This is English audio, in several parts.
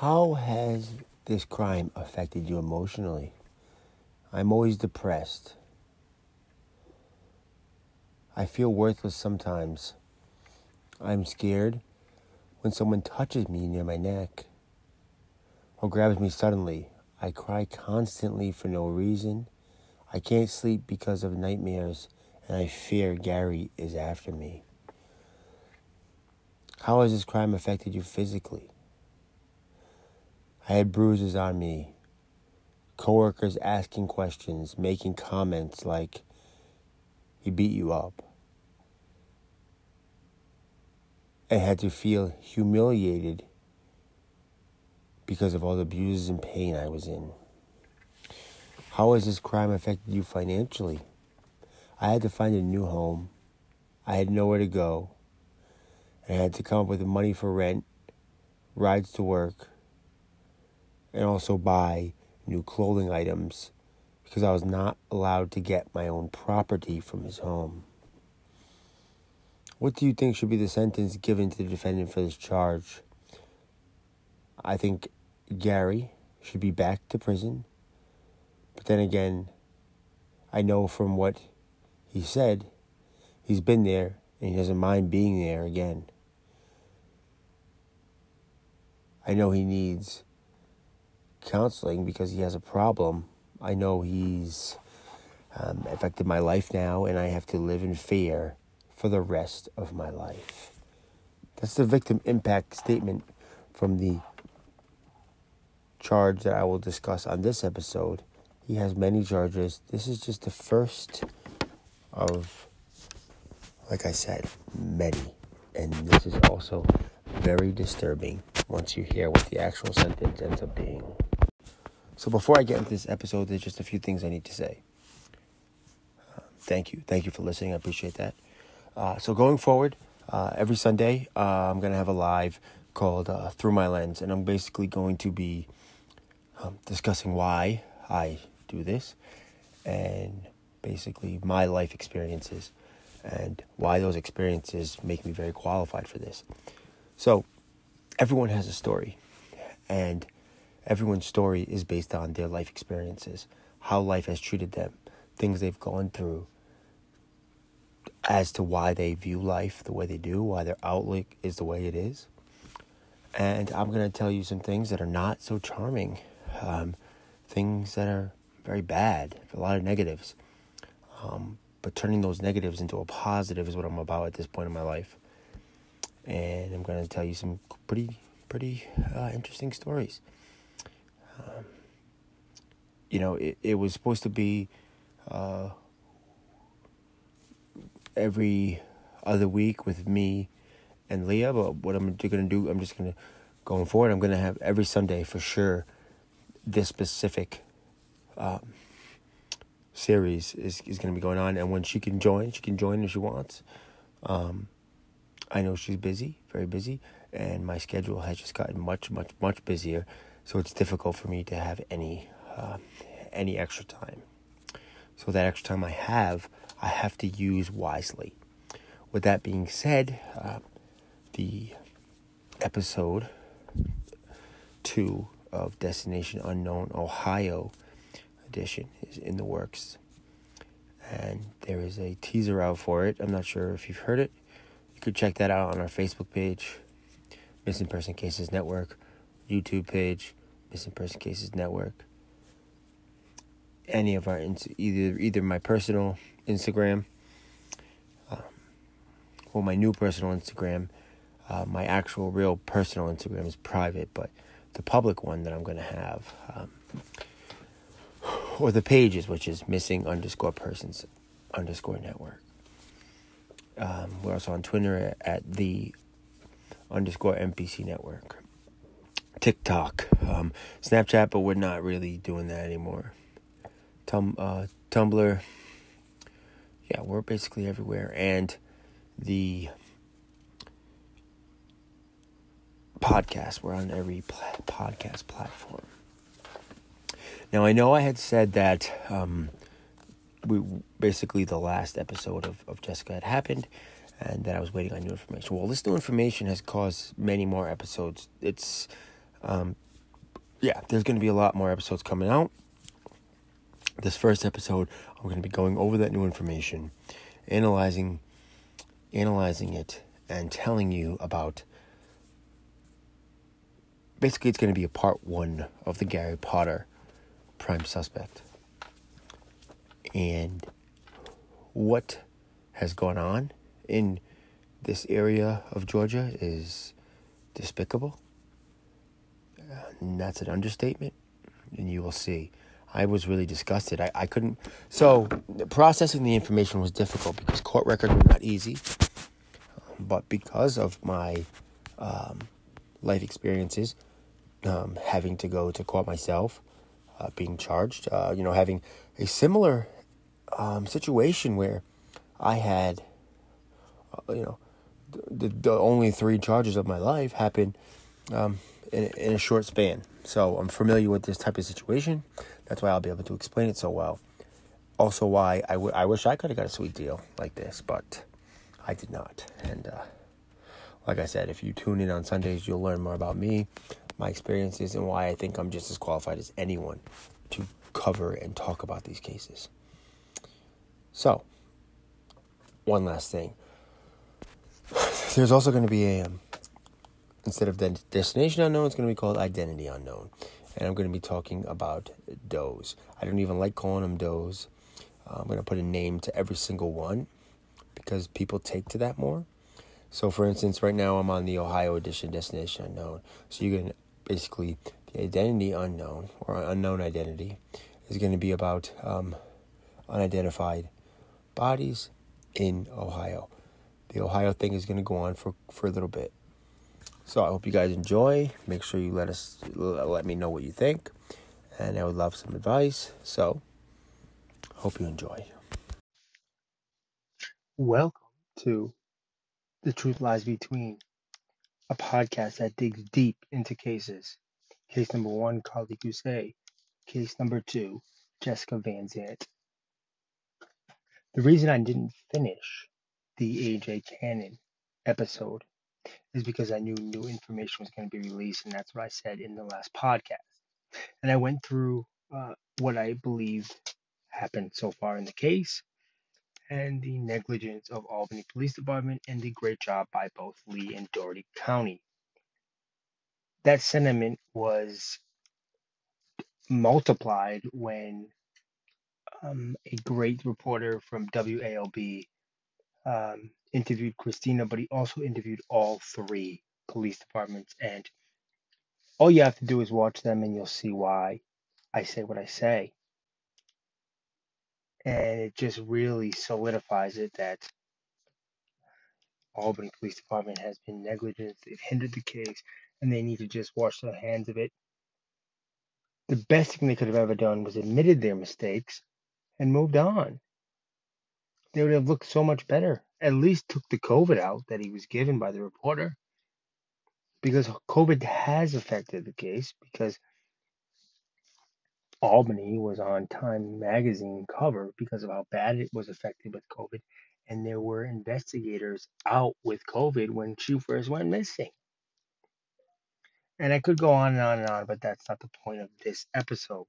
How has this crime affected you emotionally? I'm always depressed. I feel worthless sometimes. I'm scared when someone touches me near my neck or grabs me suddenly. I cry constantly for no reason. I can't sleep because of nightmares, and I fear Gary is after me. How has this crime affected you physically? I had bruises on me, coworkers asking questions, making comments like, he beat you up. I had to feel humiliated because of all the abuses and pain I was in. How has this crime affected you financially? I had to find a new home. I had nowhere to go. And I had to come up with money for rent, rides to work, and also buy new clothing items because I was not allowed to get my own property from his home. What do you think should be the sentence given to the defendant for this charge? I think Gary should be back to prison. But then again, I know from what he said, he's been there and he doesn't mind being there again. I know he needs counseling because he has a problem. I know he's um, affected my life now, and I have to live in fear for the rest of my life. That's the victim impact statement from the charge that I will discuss on this episode. He has many charges. This is just the first of, like I said, many. And this is also very disturbing once you hear what the actual sentence ends up being. So, before I get into this episode, there's just a few things I need to say. Uh, thank you. Thank you for listening. I appreciate that. Uh, so, going forward, uh, every Sunday, uh, I'm going to have a live called uh, Through My Lens, and I'm basically going to be um, discussing why I do this and basically my life experiences and why those experiences make me very qualified for this. So, everyone has a story, and everyone's story is based on their life experiences, how life has treated them, things they've gone through, as to why they view life the way they do, why their outlook is the way it is. And I'm going to tell you some things that are not so charming um, things that are very bad, a lot of negatives. Um, but turning those negatives into a positive is what I'm about at this point in my life. And I'm going to tell you some pretty, pretty uh, interesting stories. Um, you know, it, it was supposed to be uh, every other week with me and Leah, but what I'm going to do, I'm just going to, going forward, I'm going to have every Sunday for sure this specific um, series is, is going to be going on. And when she can join, she can join if she wants. Um, I know she's busy, very busy, and my schedule has just gotten much, much, much busier. So it's difficult for me to have any uh, any extra time. So that extra time I have, I have to use wisely. With that being said, uh, the episode two of Destination Unknown Ohio edition is in the works. And there is a teaser out for it. I'm not sure if you've heard it. You could check that out on our Facebook page, Missing Person Cases Network, YouTube page, Missing Person Cases Network. Any of our either either my personal Instagram, um, or my new personal Instagram. Uh, my actual real personal Instagram is private, but the public one that I'm going to have, um, or the pages, which is missing underscore persons underscore network. Um, we're also on Twitter at the underscore MPC network. TikTok, um, Snapchat, but we're not really doing that anymore. Tum, uh, Tumblr, yeah, we're basically everywhere. And the podcast. We're on every podcast platform. Now, I know I had said that um, we basically the last episode of, of Jessica had happened and that I was waiting on new information. Well, this new information has caused many more episodes. It's um, yeah, there's going to be a lot more episodes coming out. This first episode, I'm going to be going over that new information, analyzing analyzing it and telling you about basically it's going to be a part 1 of the Gary Potter prime suspect. And what has gone on in this area of Georgia is despicable. And that's an understatement. And you will see. I was really disgusted. I, I couldn't. So, processing the information was difficult because court records were not easy. But because of my um, life experiences, um, having to go to court myself, uh, being charged, uh, you know, having a similar um, situation where I had, uh, you know, the, the only three charges of my life happened um, in, in a short span. So I'm familiar with this type of situation. That's why I'll be able to explain it so well. Also, why I, w- I wish I could have got a sweet deal like this, but I did not. And uh, like I said, if you tune in on Sundays, you'll learn more about me, my experiences, and why I think I'm just as qualified as anyone to cover and talk about these cases. So, one last thing. There's also going to be a, um, instead of the destination unknown, it's going to be called identity unknown. And I'm going to be talking about does. I don't even like calling them does. I'm going to put a name to every single one because people take to that more. So, for instance, right now I'm on the Ohio edition destination unknown. So, you can basically, the identity unknown or unknown identity is going to be about um, unidentified bodies in Ohio. The Ohio thing is going to go on for, for a little bit. So I hope you guys enjoy. Make sure you let us let me know what you think, and I would love some advice. So hope you enjoy. Welcome to The Truth Lies Between, a podcast that digs deep into cases. Case number one, Carly Gousset. Case number two, Jessica Vanzant. The reason I didn't finish the AJ Cannon episode is because I knew new information was going to be released, and that's what I said in the last podcast. And I went through uh, what I believe happened so far in the case and the negligence of Albany Police Department and the great job by both Lee and Dougherty County. That sentiment was multiplied when um, a great reporter from WALB um, interviewed Christina, but he also interviewed all three police departments. And all you have to do is watch them, and you'll see why I say what I say. And it just really solidifies it that Albany Police Department has been negligent. They've hindered the case, and they need to just wash their hands of it. The best thing they could have ever done was admitted their mistakes and moved on. They would have looked so much better. At least took the COVID out that he was given by the reporter. Because COVID has affected the case because Albany was on Time magazine cover because of how bad it was affected with COVID. And there were investigators out with COVID when she first went missing. And I could go on and on and on, but that's not the point of this episode.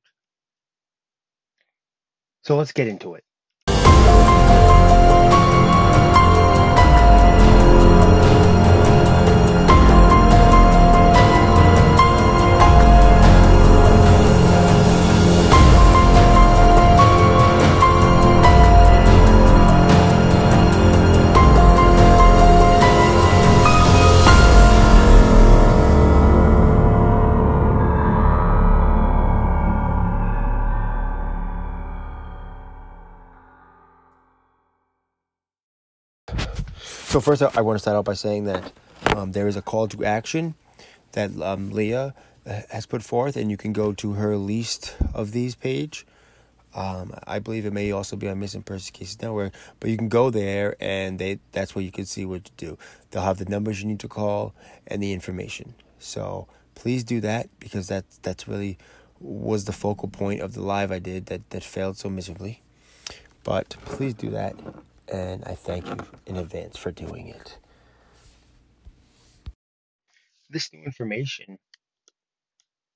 So let's get into it. So first, I want to start out by saying that um, there is a call to action that um, Leah uh, has put forth, and you can go to her list of these page. Um, I believe it may also be on Missing Persons Cases Network, but you can go there, and they that's where you can see what to do. They'll have the numbers you need to call and the information. So please do that because that that's really was the focal point of the live I did that that failed so miserably. But please do that and I thank you in advance for doing it. This new information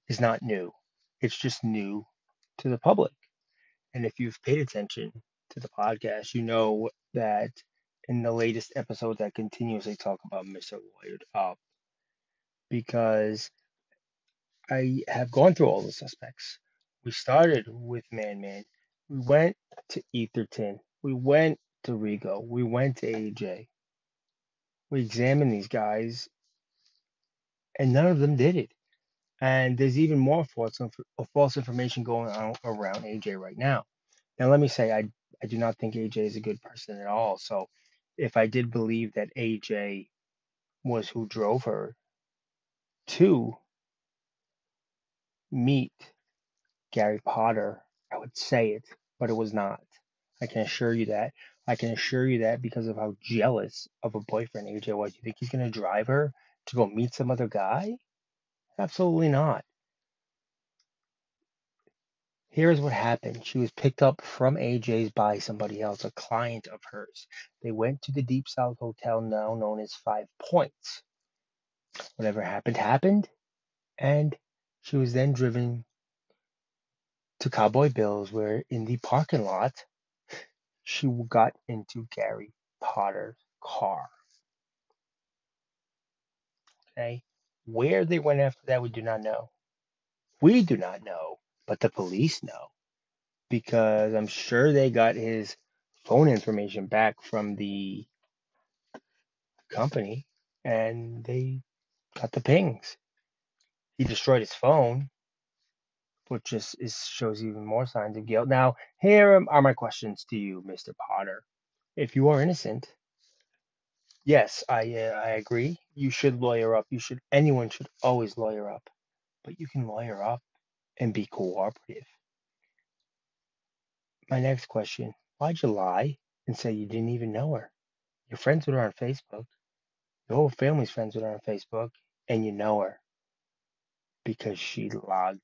is not new. It's just new to the public. And if you've paid attention to the podcast, you know that in the latest episodes, I continuously talk about Mr. Lawyered Up because I have gone through all the suspects. We started with Man Man. We went to Etherton. We went to Rigo. We went to AJ. We examined these guys, and none of them did it. And there's even more false, uh, false information going on around AJ right now. Now, let me say, I, I do not think AJ is a good person at all. So, if I did believe that AJ was who drove her to meet Gary Potter, I would say it, but it was not. I can assure you that. I can assure you that because of how jealous of a boyfriend AJ was. You think he's going to drive her to go meet some other guy? Absolutely not. Here's what happened. She was picked up from AJ's by somebody else, a client of hers. They went to the Deep South Hotel, now known as Five Points. Whatever happened, happened. And she was then driven to Cowboy Bill's, where in the parking lot, she got into Gary Potter's car. Okay. Where they went after that, we do not know. We do not know, but the police know because I'm sure they got his phone information back from the company and they got the pings. He destroyed his phone, which just is, shows even more signs of guilt. Now, here are my questions to you, Mr. Potter. If you are innocent, yes, I uh, I agree. You should lawyer up. You should anyone should always lawyer up, but you can lawyer up and be cooperative. My next question: Why'd you lie and say you didn't even know her? You're friends with her on Facebook. Your whole family's friends with her on Facebook, and you know her because she logged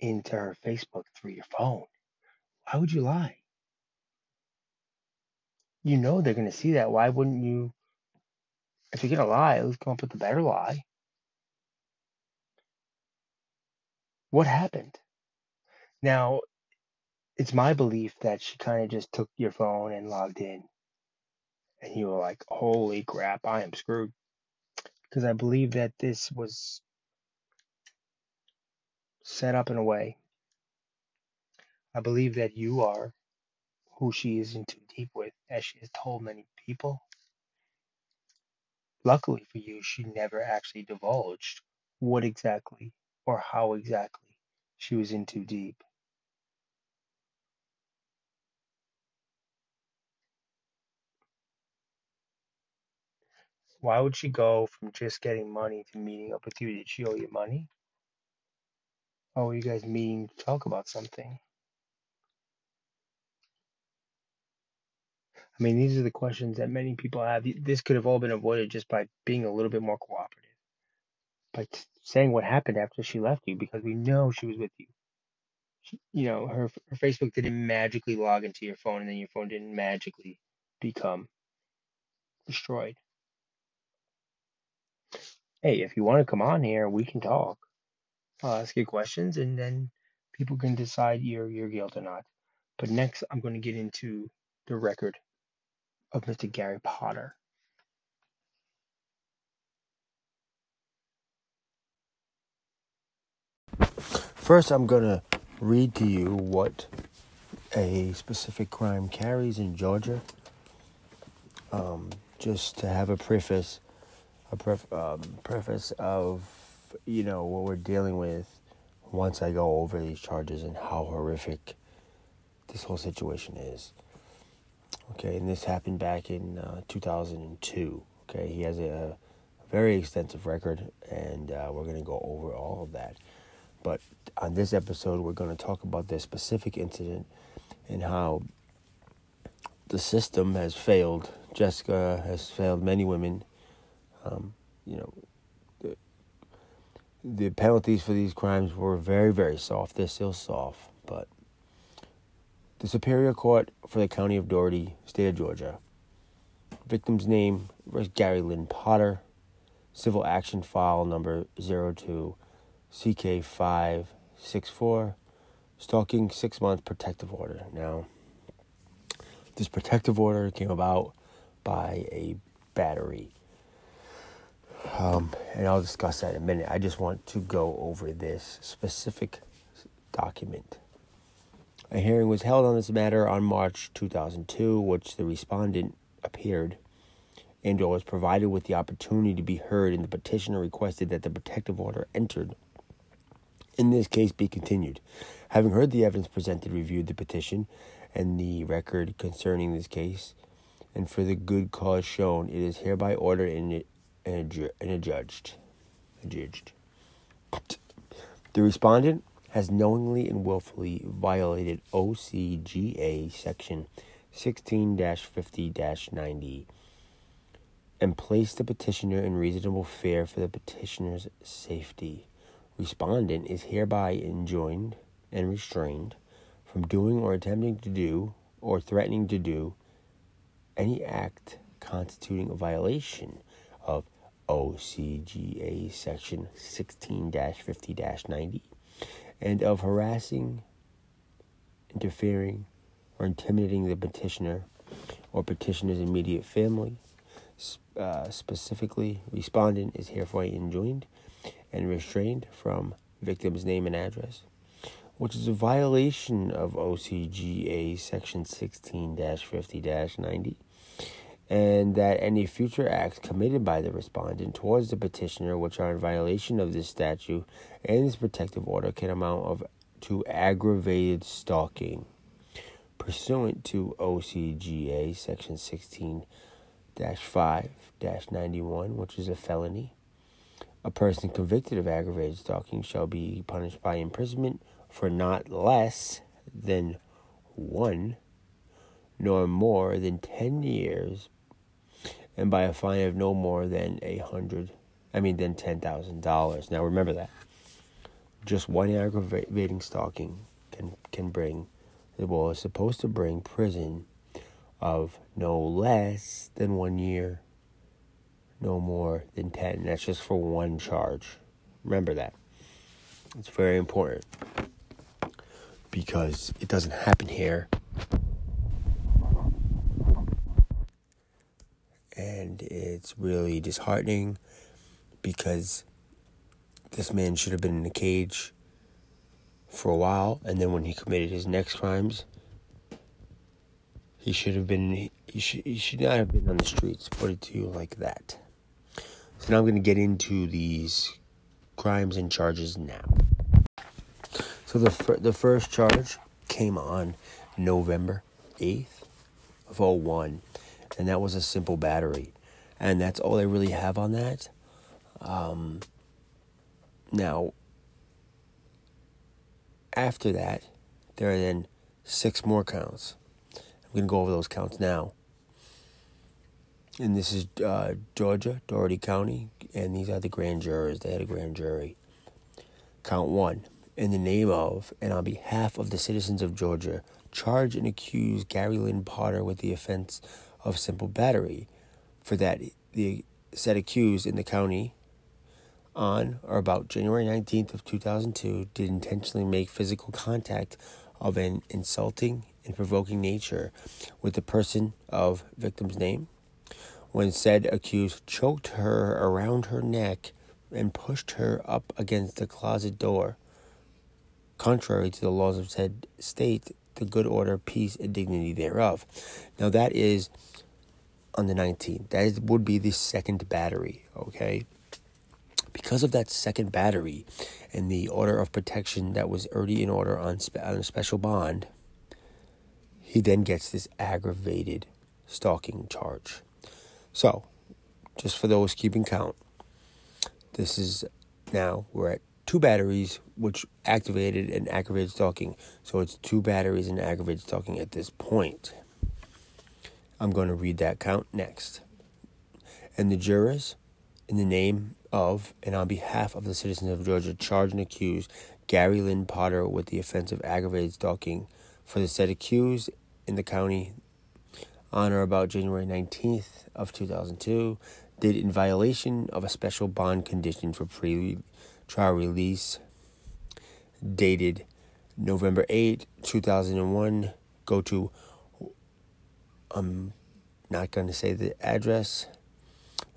into her Facebook through your phone. Why would you lie? You know they're going to see that. Why wouldn't you? If you're going to lie, let's come up with a better lie. What happened? Now, it's my belief that she kind of just took your phone and logged in. And you were like, holy crap, I am screwed. Because I believe that this was set up in a way. I believe that you are who she is in too deep with, as she has told many people. Luckily for you, she never actually divulged what exactly or how exactly she was in too deep. Why would she go from just getting money to meeting up with you? Did she owe you money? Oh, you guys meeting to talk about something? I mean, these are the questions that many people have. This could have all been avoided just by being a little bit more cooperative, by t- saying what happened after she left you, because we know she was with you. She, you know, her her Facebook didn't magically log into your phone, and then your phone didn't magically become destroyed. Hey, if you want to come on here, we can talk. I'll ask you questions, and then people can decide your your guilt or not. But next, I'm going to get into the record of Mr. Gary Potter. First, I'm going to read to you what a specific crime carries in Georgia. Um, just to have a preface, a pref- um, preface of you know what we're dealing with once I go over these charges and how horrific this whole situation is. Okay, and this happened back in uh, 2002. Okay, he has a, very extensive record, and uh, we're going to go over all of that. But on this episode, we're going to talk about this specific incident and how the system has failed. Jessica has failed many women. Um, you know, the penalties for these crimes were very, very soft. They're still soft, but the Superior Court for the County of Dougherty, State of Georgia. Victim's name was Gary Lynn Potter. Civil action file number 02 CK564, stalking six month protective order. Now, this protective order came about by a battery. Um, and I'll discuss that in a minute. I just want to go over this specific document. A hearing was held on this matter on March 2002, which the respondent appeared and was provided with the opportunity to be heard, and the petitioner requested that the protective order entered in this case be continued. Having heard the evidence presented, reviewed the petition and the record concerning this case, and for the good cause shown, it is hereby ordered and, adjudged. Adjudged. The respondent has knowingly and willfully violated OCGA Section 16 50 90 and placed the petitioner in reasonable fear for the petitioner's safety. Respondent is hereby enjoined and restrained from doing or attempting to do or threatening to do any act constituting a violation OCGA Section 16 50 90 and of harassing, interfering, or intimidating the petitioner or petitioner's immediate family. Uh, specifically, respondent is hereby enjoined and restrained from victim's name and address, which is a violation of OCGA Section 16 50 90, and that any future acts committed by the respondent towards the petitioner, which are in violation of this statute and this protective order, can amount of, to aggravated stalking. Pursuant to OCGA Section 16 5 91, which is a felony a person convicted of aggravated stalking shall be punished by imprisonment for not less than one, nor more than ten years, and by a fine of no more than a hundred, I mean, than ten thousand dollars. Now remember that. Just one aggravating stalking can can bring, well, is supposed to bring prison of no less than one year no more than 10. That's just for one charge. Remember that. It's very important because it doesn't happen here. And it's really disheartening because this man should have been in a cage for a while, and then when he committed his next crimes, he should have been he should he should not have been on the streets. Put it to you like that. So now I'm going to get into these crimes and charges now. So the fir- the first charge came on November 8th of 01 and that was a simple battery. And that's all I really have on that. Um, now after that, there are then six more counts. I'm going to go over those counts now and this is uh, Georgia, Dougherty County, and these are the grand jurors. They had a grand jury. Count one. In the name of and on behalf of the citizens of Georgia, charge and accuse Gary Lynn Potter with the offense of simple battery. For that, the said accused in the county on or about January 19th of 2002 did intentionally make physical contact of an insulting and provoking nature with the person of victim's name, when said accused choked her around her neck and pushed her up against the closet door. Contrary to the laws of said state, the good order, peace, and dignity thereof. Now that is on the 19th. That is, would be the second battery, okay? Because of that second battery and the order of protection that was already in order on, spe- on a special bond, he then gets this aggravated stalking charge. So, just for those keeping count, this is now we're at two batteries, which activated and aggravated stalking. So it's two batteries and aggravated stalking at this point. I'm going to read that count next. And the jurors, in the name of and on behalf of the citizens of Georgia, charge and accuse Gary Lynn Potter with the offense of aggravated stalking for the said accused in the county on or about January 19th of 2002 did in violation of a special bond condition for pre trial release dated November 8, 2001. Go to, I'm not going to say the address,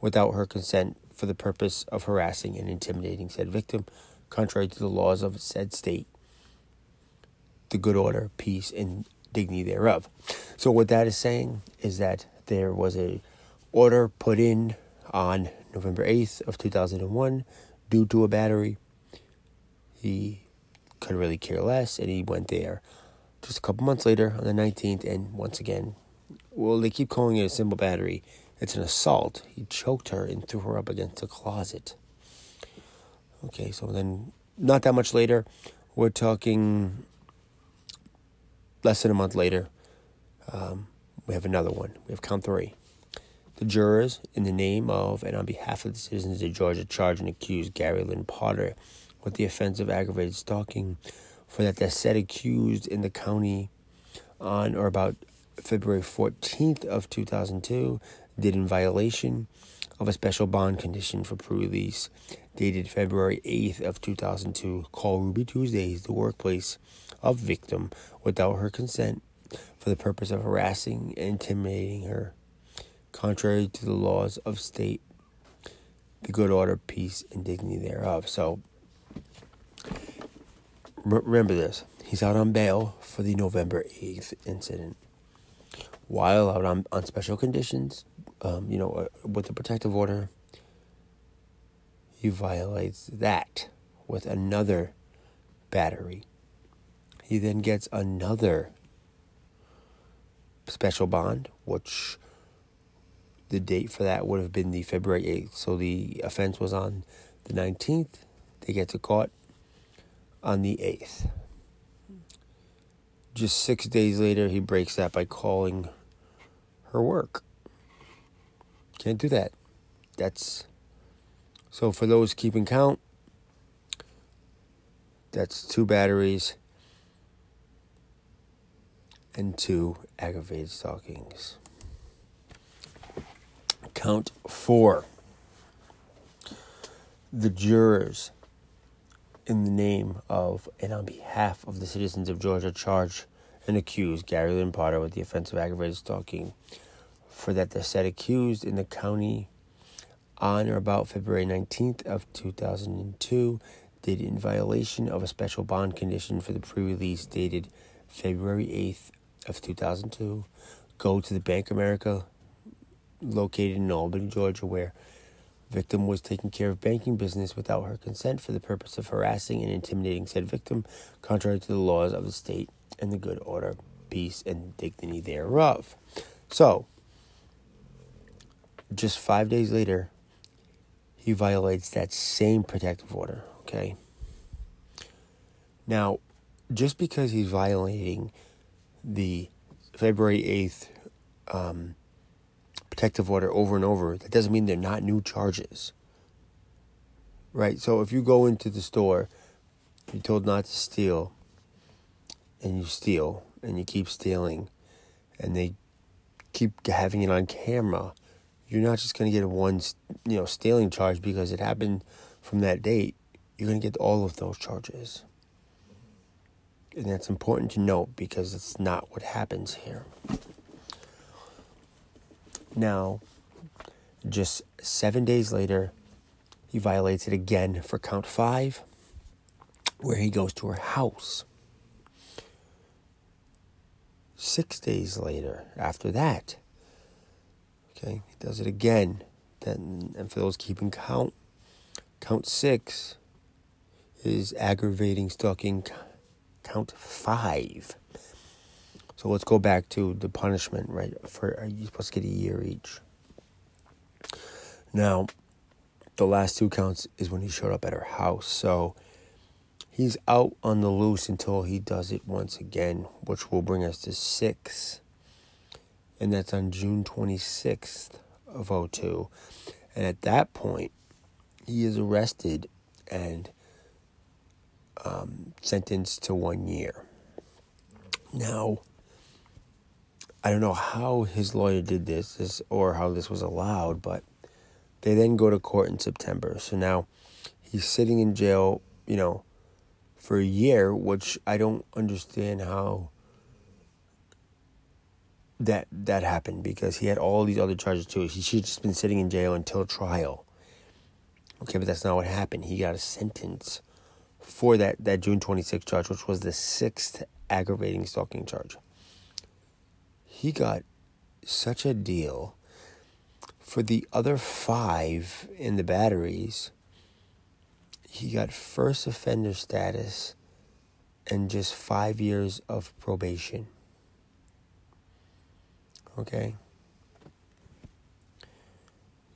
without her consent for the purpose of harassing and intimidating said victim, contrary to the laws of said state, the good order, peace, and dignity thereof. So what that is saying is that there was a order put in on November 8th of 2001 due to a battery. He could really care less and he went there. Just a couple months later on the 19th and once again well they keep calling it a simple battery. It's an assault. He choked her and threw her up against a closet. Okay so then not that much later we're talking less than a month later um, we have another one. We have count three the jurors, in the name of and on behalf of the citizens of Georgia, charge and accuse Gary Lynn Potter with the offense of aggravated stalking for that the said accused in the county on or about February 14th of 2002 did in violation of a special bond condition for pre-release dated February 8th of 2002 call Ruby Tuesdays the workplace of victim without her consent for the purpose of harassing and intimidating her contrary to the laws of state, the good order, peace, and dignity thereof. So remember this. He's out on bail for the November 8th incident. While out on, on special conditions, um, you know, uh, with the protective order, he violates that with another battery. He then gets another special bond, which the date for that would have been the February 8th. So the offense was on the 19th. They get to court on the 8th. Just six days later, he breaks that by calling her work. Can't do that. That's so for those keeping count, that's two batteries and two aggravated stalkings. Count four. The jurors, in the name of and on behalf of the citizens of Georgia, charge and accuse Gary Lynn Potter with the offense of aggravated stalking for that the said accused in the county on or about February 19th of 2002 did in violation of a special bond condition for the pre-release dated February 8th of 2002 go to the Bank of America located in Albany, Georgia, where victim was taking care of banking business without her consent for the purpose of harassing and intimidating said victim, contrary to the laws of the state and the good order, peace, and dignity thereof. So, just five days later, he violates that same protective order, okay? Now, just because he's violating the February 8th um, protective order over and over, that doesn't mean they're not new charges. Right? So if you go into the store, you're told not to steal, and you steal, and you keep stealing, and they keep having it on camera, you're not just going to get one, you know, stealing charge because it happened from that date. You're going to get all of those charges. And that's important to note because it's not what happens here. Now, just seven days later, he violates it again for count five, where he goes to her house. Six days later, after that, okay, he does it again. Then, and for those keeping count, count six is aggravating stalking. Count five so let's go back to the punishment, right? For you're supposed to get a year each. Now, the last two counts is when he showed up at her house. So he's out on the loose until he does it once again, which will bring us to six. And that's on June 26th of 02. And at that point, he is arrested and um, sentenced to one year. Now, I don't know how his lawyer did this, this or how this was allowed, but they then go to court in September. So now He's sitting in jail, you know, for a year, which I don't understand how that that happened because he had all these other charges too. He should have just been sitting in jail until trial. Okay, but that's not what happened. He got a sentence for that, that June 26th charge, which was the sixth aggravating stalking charge. He got such a deal for the other five in the batteries. He got first offender status and just five years of probation. Okay?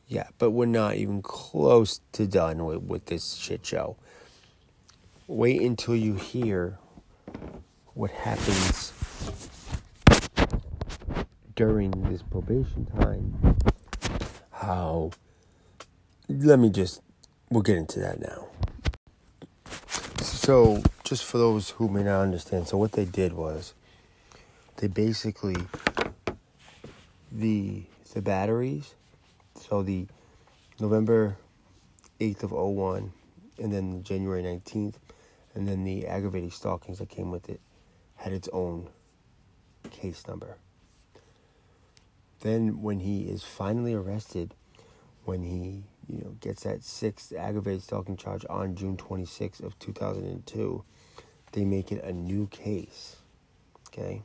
Yeah, but we're not even close to done with, with this shit show. Wait until you hear what happens during this probation time. How. Let me just. We'll get into that now. So, just for those who may not understand, so what they did was they basically the the batteries. So the November 8th of 01 and then January 19th and then the aggravated stalkings that came with it had its own case number. Then when he is finally arrested, when he, you know, gets that sixth aggravated stalking charge on June 26th of 2002, they make it a new case. Okay?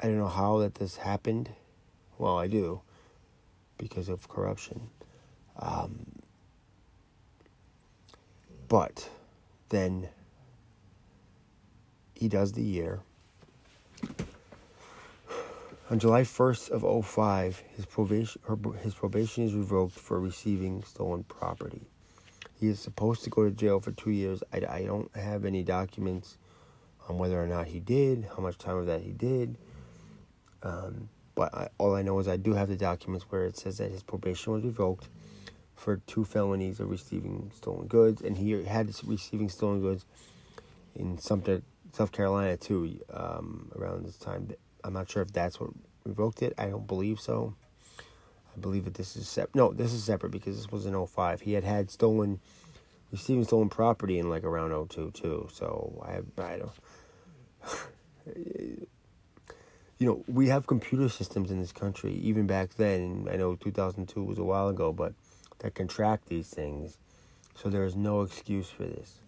I don't know how that this happened. Well, I do because of corruption. Um, but then he does the year. On July 1st of 05, his probation, his probation is revoked for receiving stolen property. He is supposed to go to jail for two years. I, I don't have any documents on whether or not he did, how much time of that he did. Um, but I, all I know is I do have the documents where it says that his probation was revoked for two felonies of receiving stolen goods, and he had receiving stolen goods in Sumter, South Carolina too. Um, around this time, I'm not sure if that's what revoked it. I don't believe so. I believe that this is separate. No, this is separate because this was in 05. He had had stolen, receiving stolen property in like around 02 too. So I, I don't. you know, we have computer systems in this country, even back then. I know 2002 was a while ago, but that can track these things. So there is no excuse for this.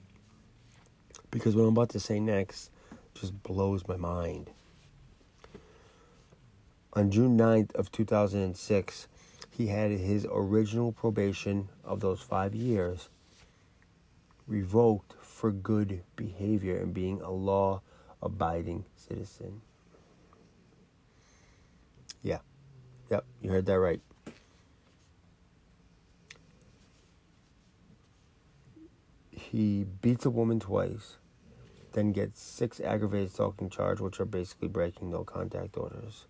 Because what I'm about to say next just blows my mind. On June 9th of 2006, he had his original probation of those five years revoked for good behavior and being a law abiding citizen. Yeah. Yep, you heard that right. He beats a woman twice, then gets six aggravated stalking charges, which are basically breaking no contact orders.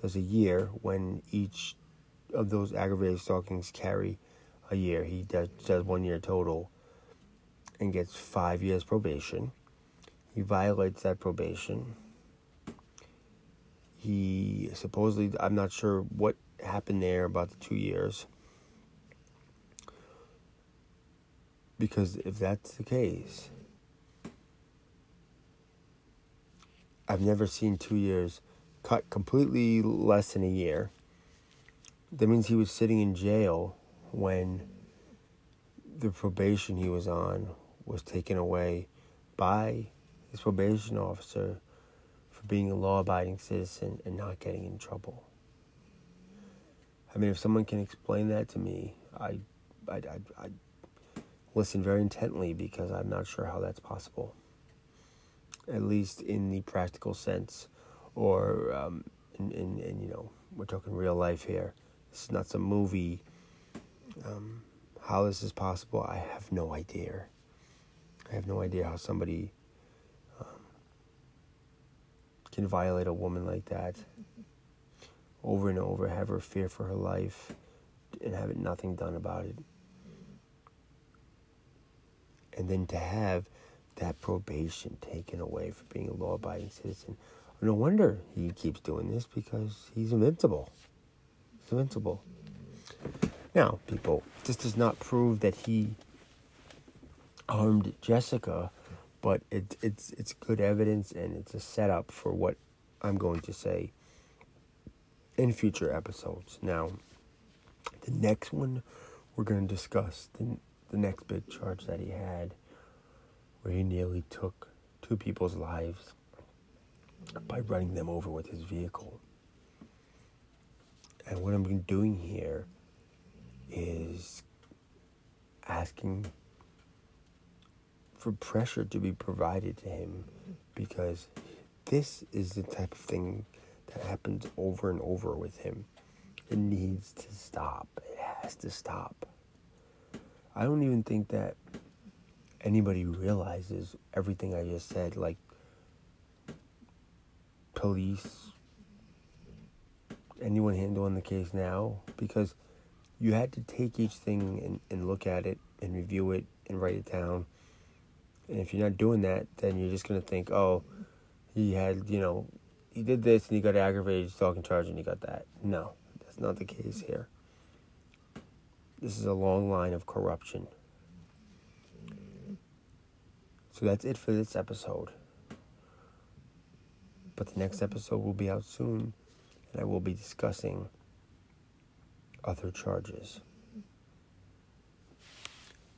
Does a year when each of those aggravated stalkings carry a year. He does, does one year total and gets five years probation. He violates that probation he supposedly, I'm not sure what happened there about the two years. Because if that's the case, I've never seen two years cut completely less than a year. That means he was sitting in jail when the probation he was on was taken away by his probation officer for being a law abiding citizen and not getting in trouble. I mean, if someone can explain that to me, I, I, I, I listen very intently because I'm not sure how that's possible. At least in the practical sense, or um, in, in, in, you know, we're talking real life here. This is not some movie. Um, how this is possible, I have no idea. I have no idea how somebody can violate a woman like that over and over, have her fear for her life, and have it nothing done about it. And then to have that probation taken away for being a law abiding citizen. No wonder he keeps doing this because he's invincible. He's invincible. Now, people, this does not prove that he harmed Jessica, but it, it's it's good evidence and it's a setup for what I'm going to say in future episodes. Now, the next one we're going to discuss the, the next big charge that he had, where he nearly took two people's lives by running them over with his vehicle. And what I'm doing here is asking for pressure to be provided to him because this is the type of thing that happens over and over with him. It needs to stop. It has to stop. I don't even think that anybody realizes everything I just said. Like, police, anyone handling the case now, because you had to take each thing and, and look at it and review it and write it down. And if you're not doing that, then you're just going to think, oh, he had, you know, he did this and he got aggravated stalking charge and he got that. No, that's not the case here. This is a long line of corruption. So that's it for this episode. But the next episode will be out soon, and I will be discussing other charges.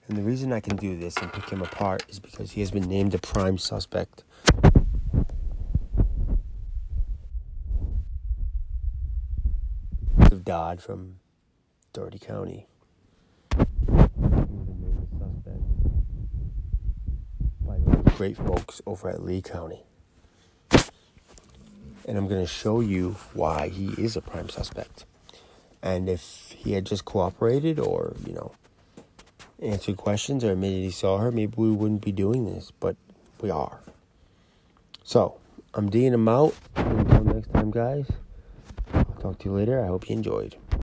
And the reason I can do this and pick him apart is because he has been named a prime suspect. Of Dodd from Dougherty County. Great folks over at Lee County. And I'm going to show you why he is a prime suspect. And if he had just cooperated or, you know, answered questions or admitted he saw her, maybe we wouldn't be doing this, but we are. So, I'm D'ing him out. Until next time, guys, I'll talk to you later. I hope you enjoyed.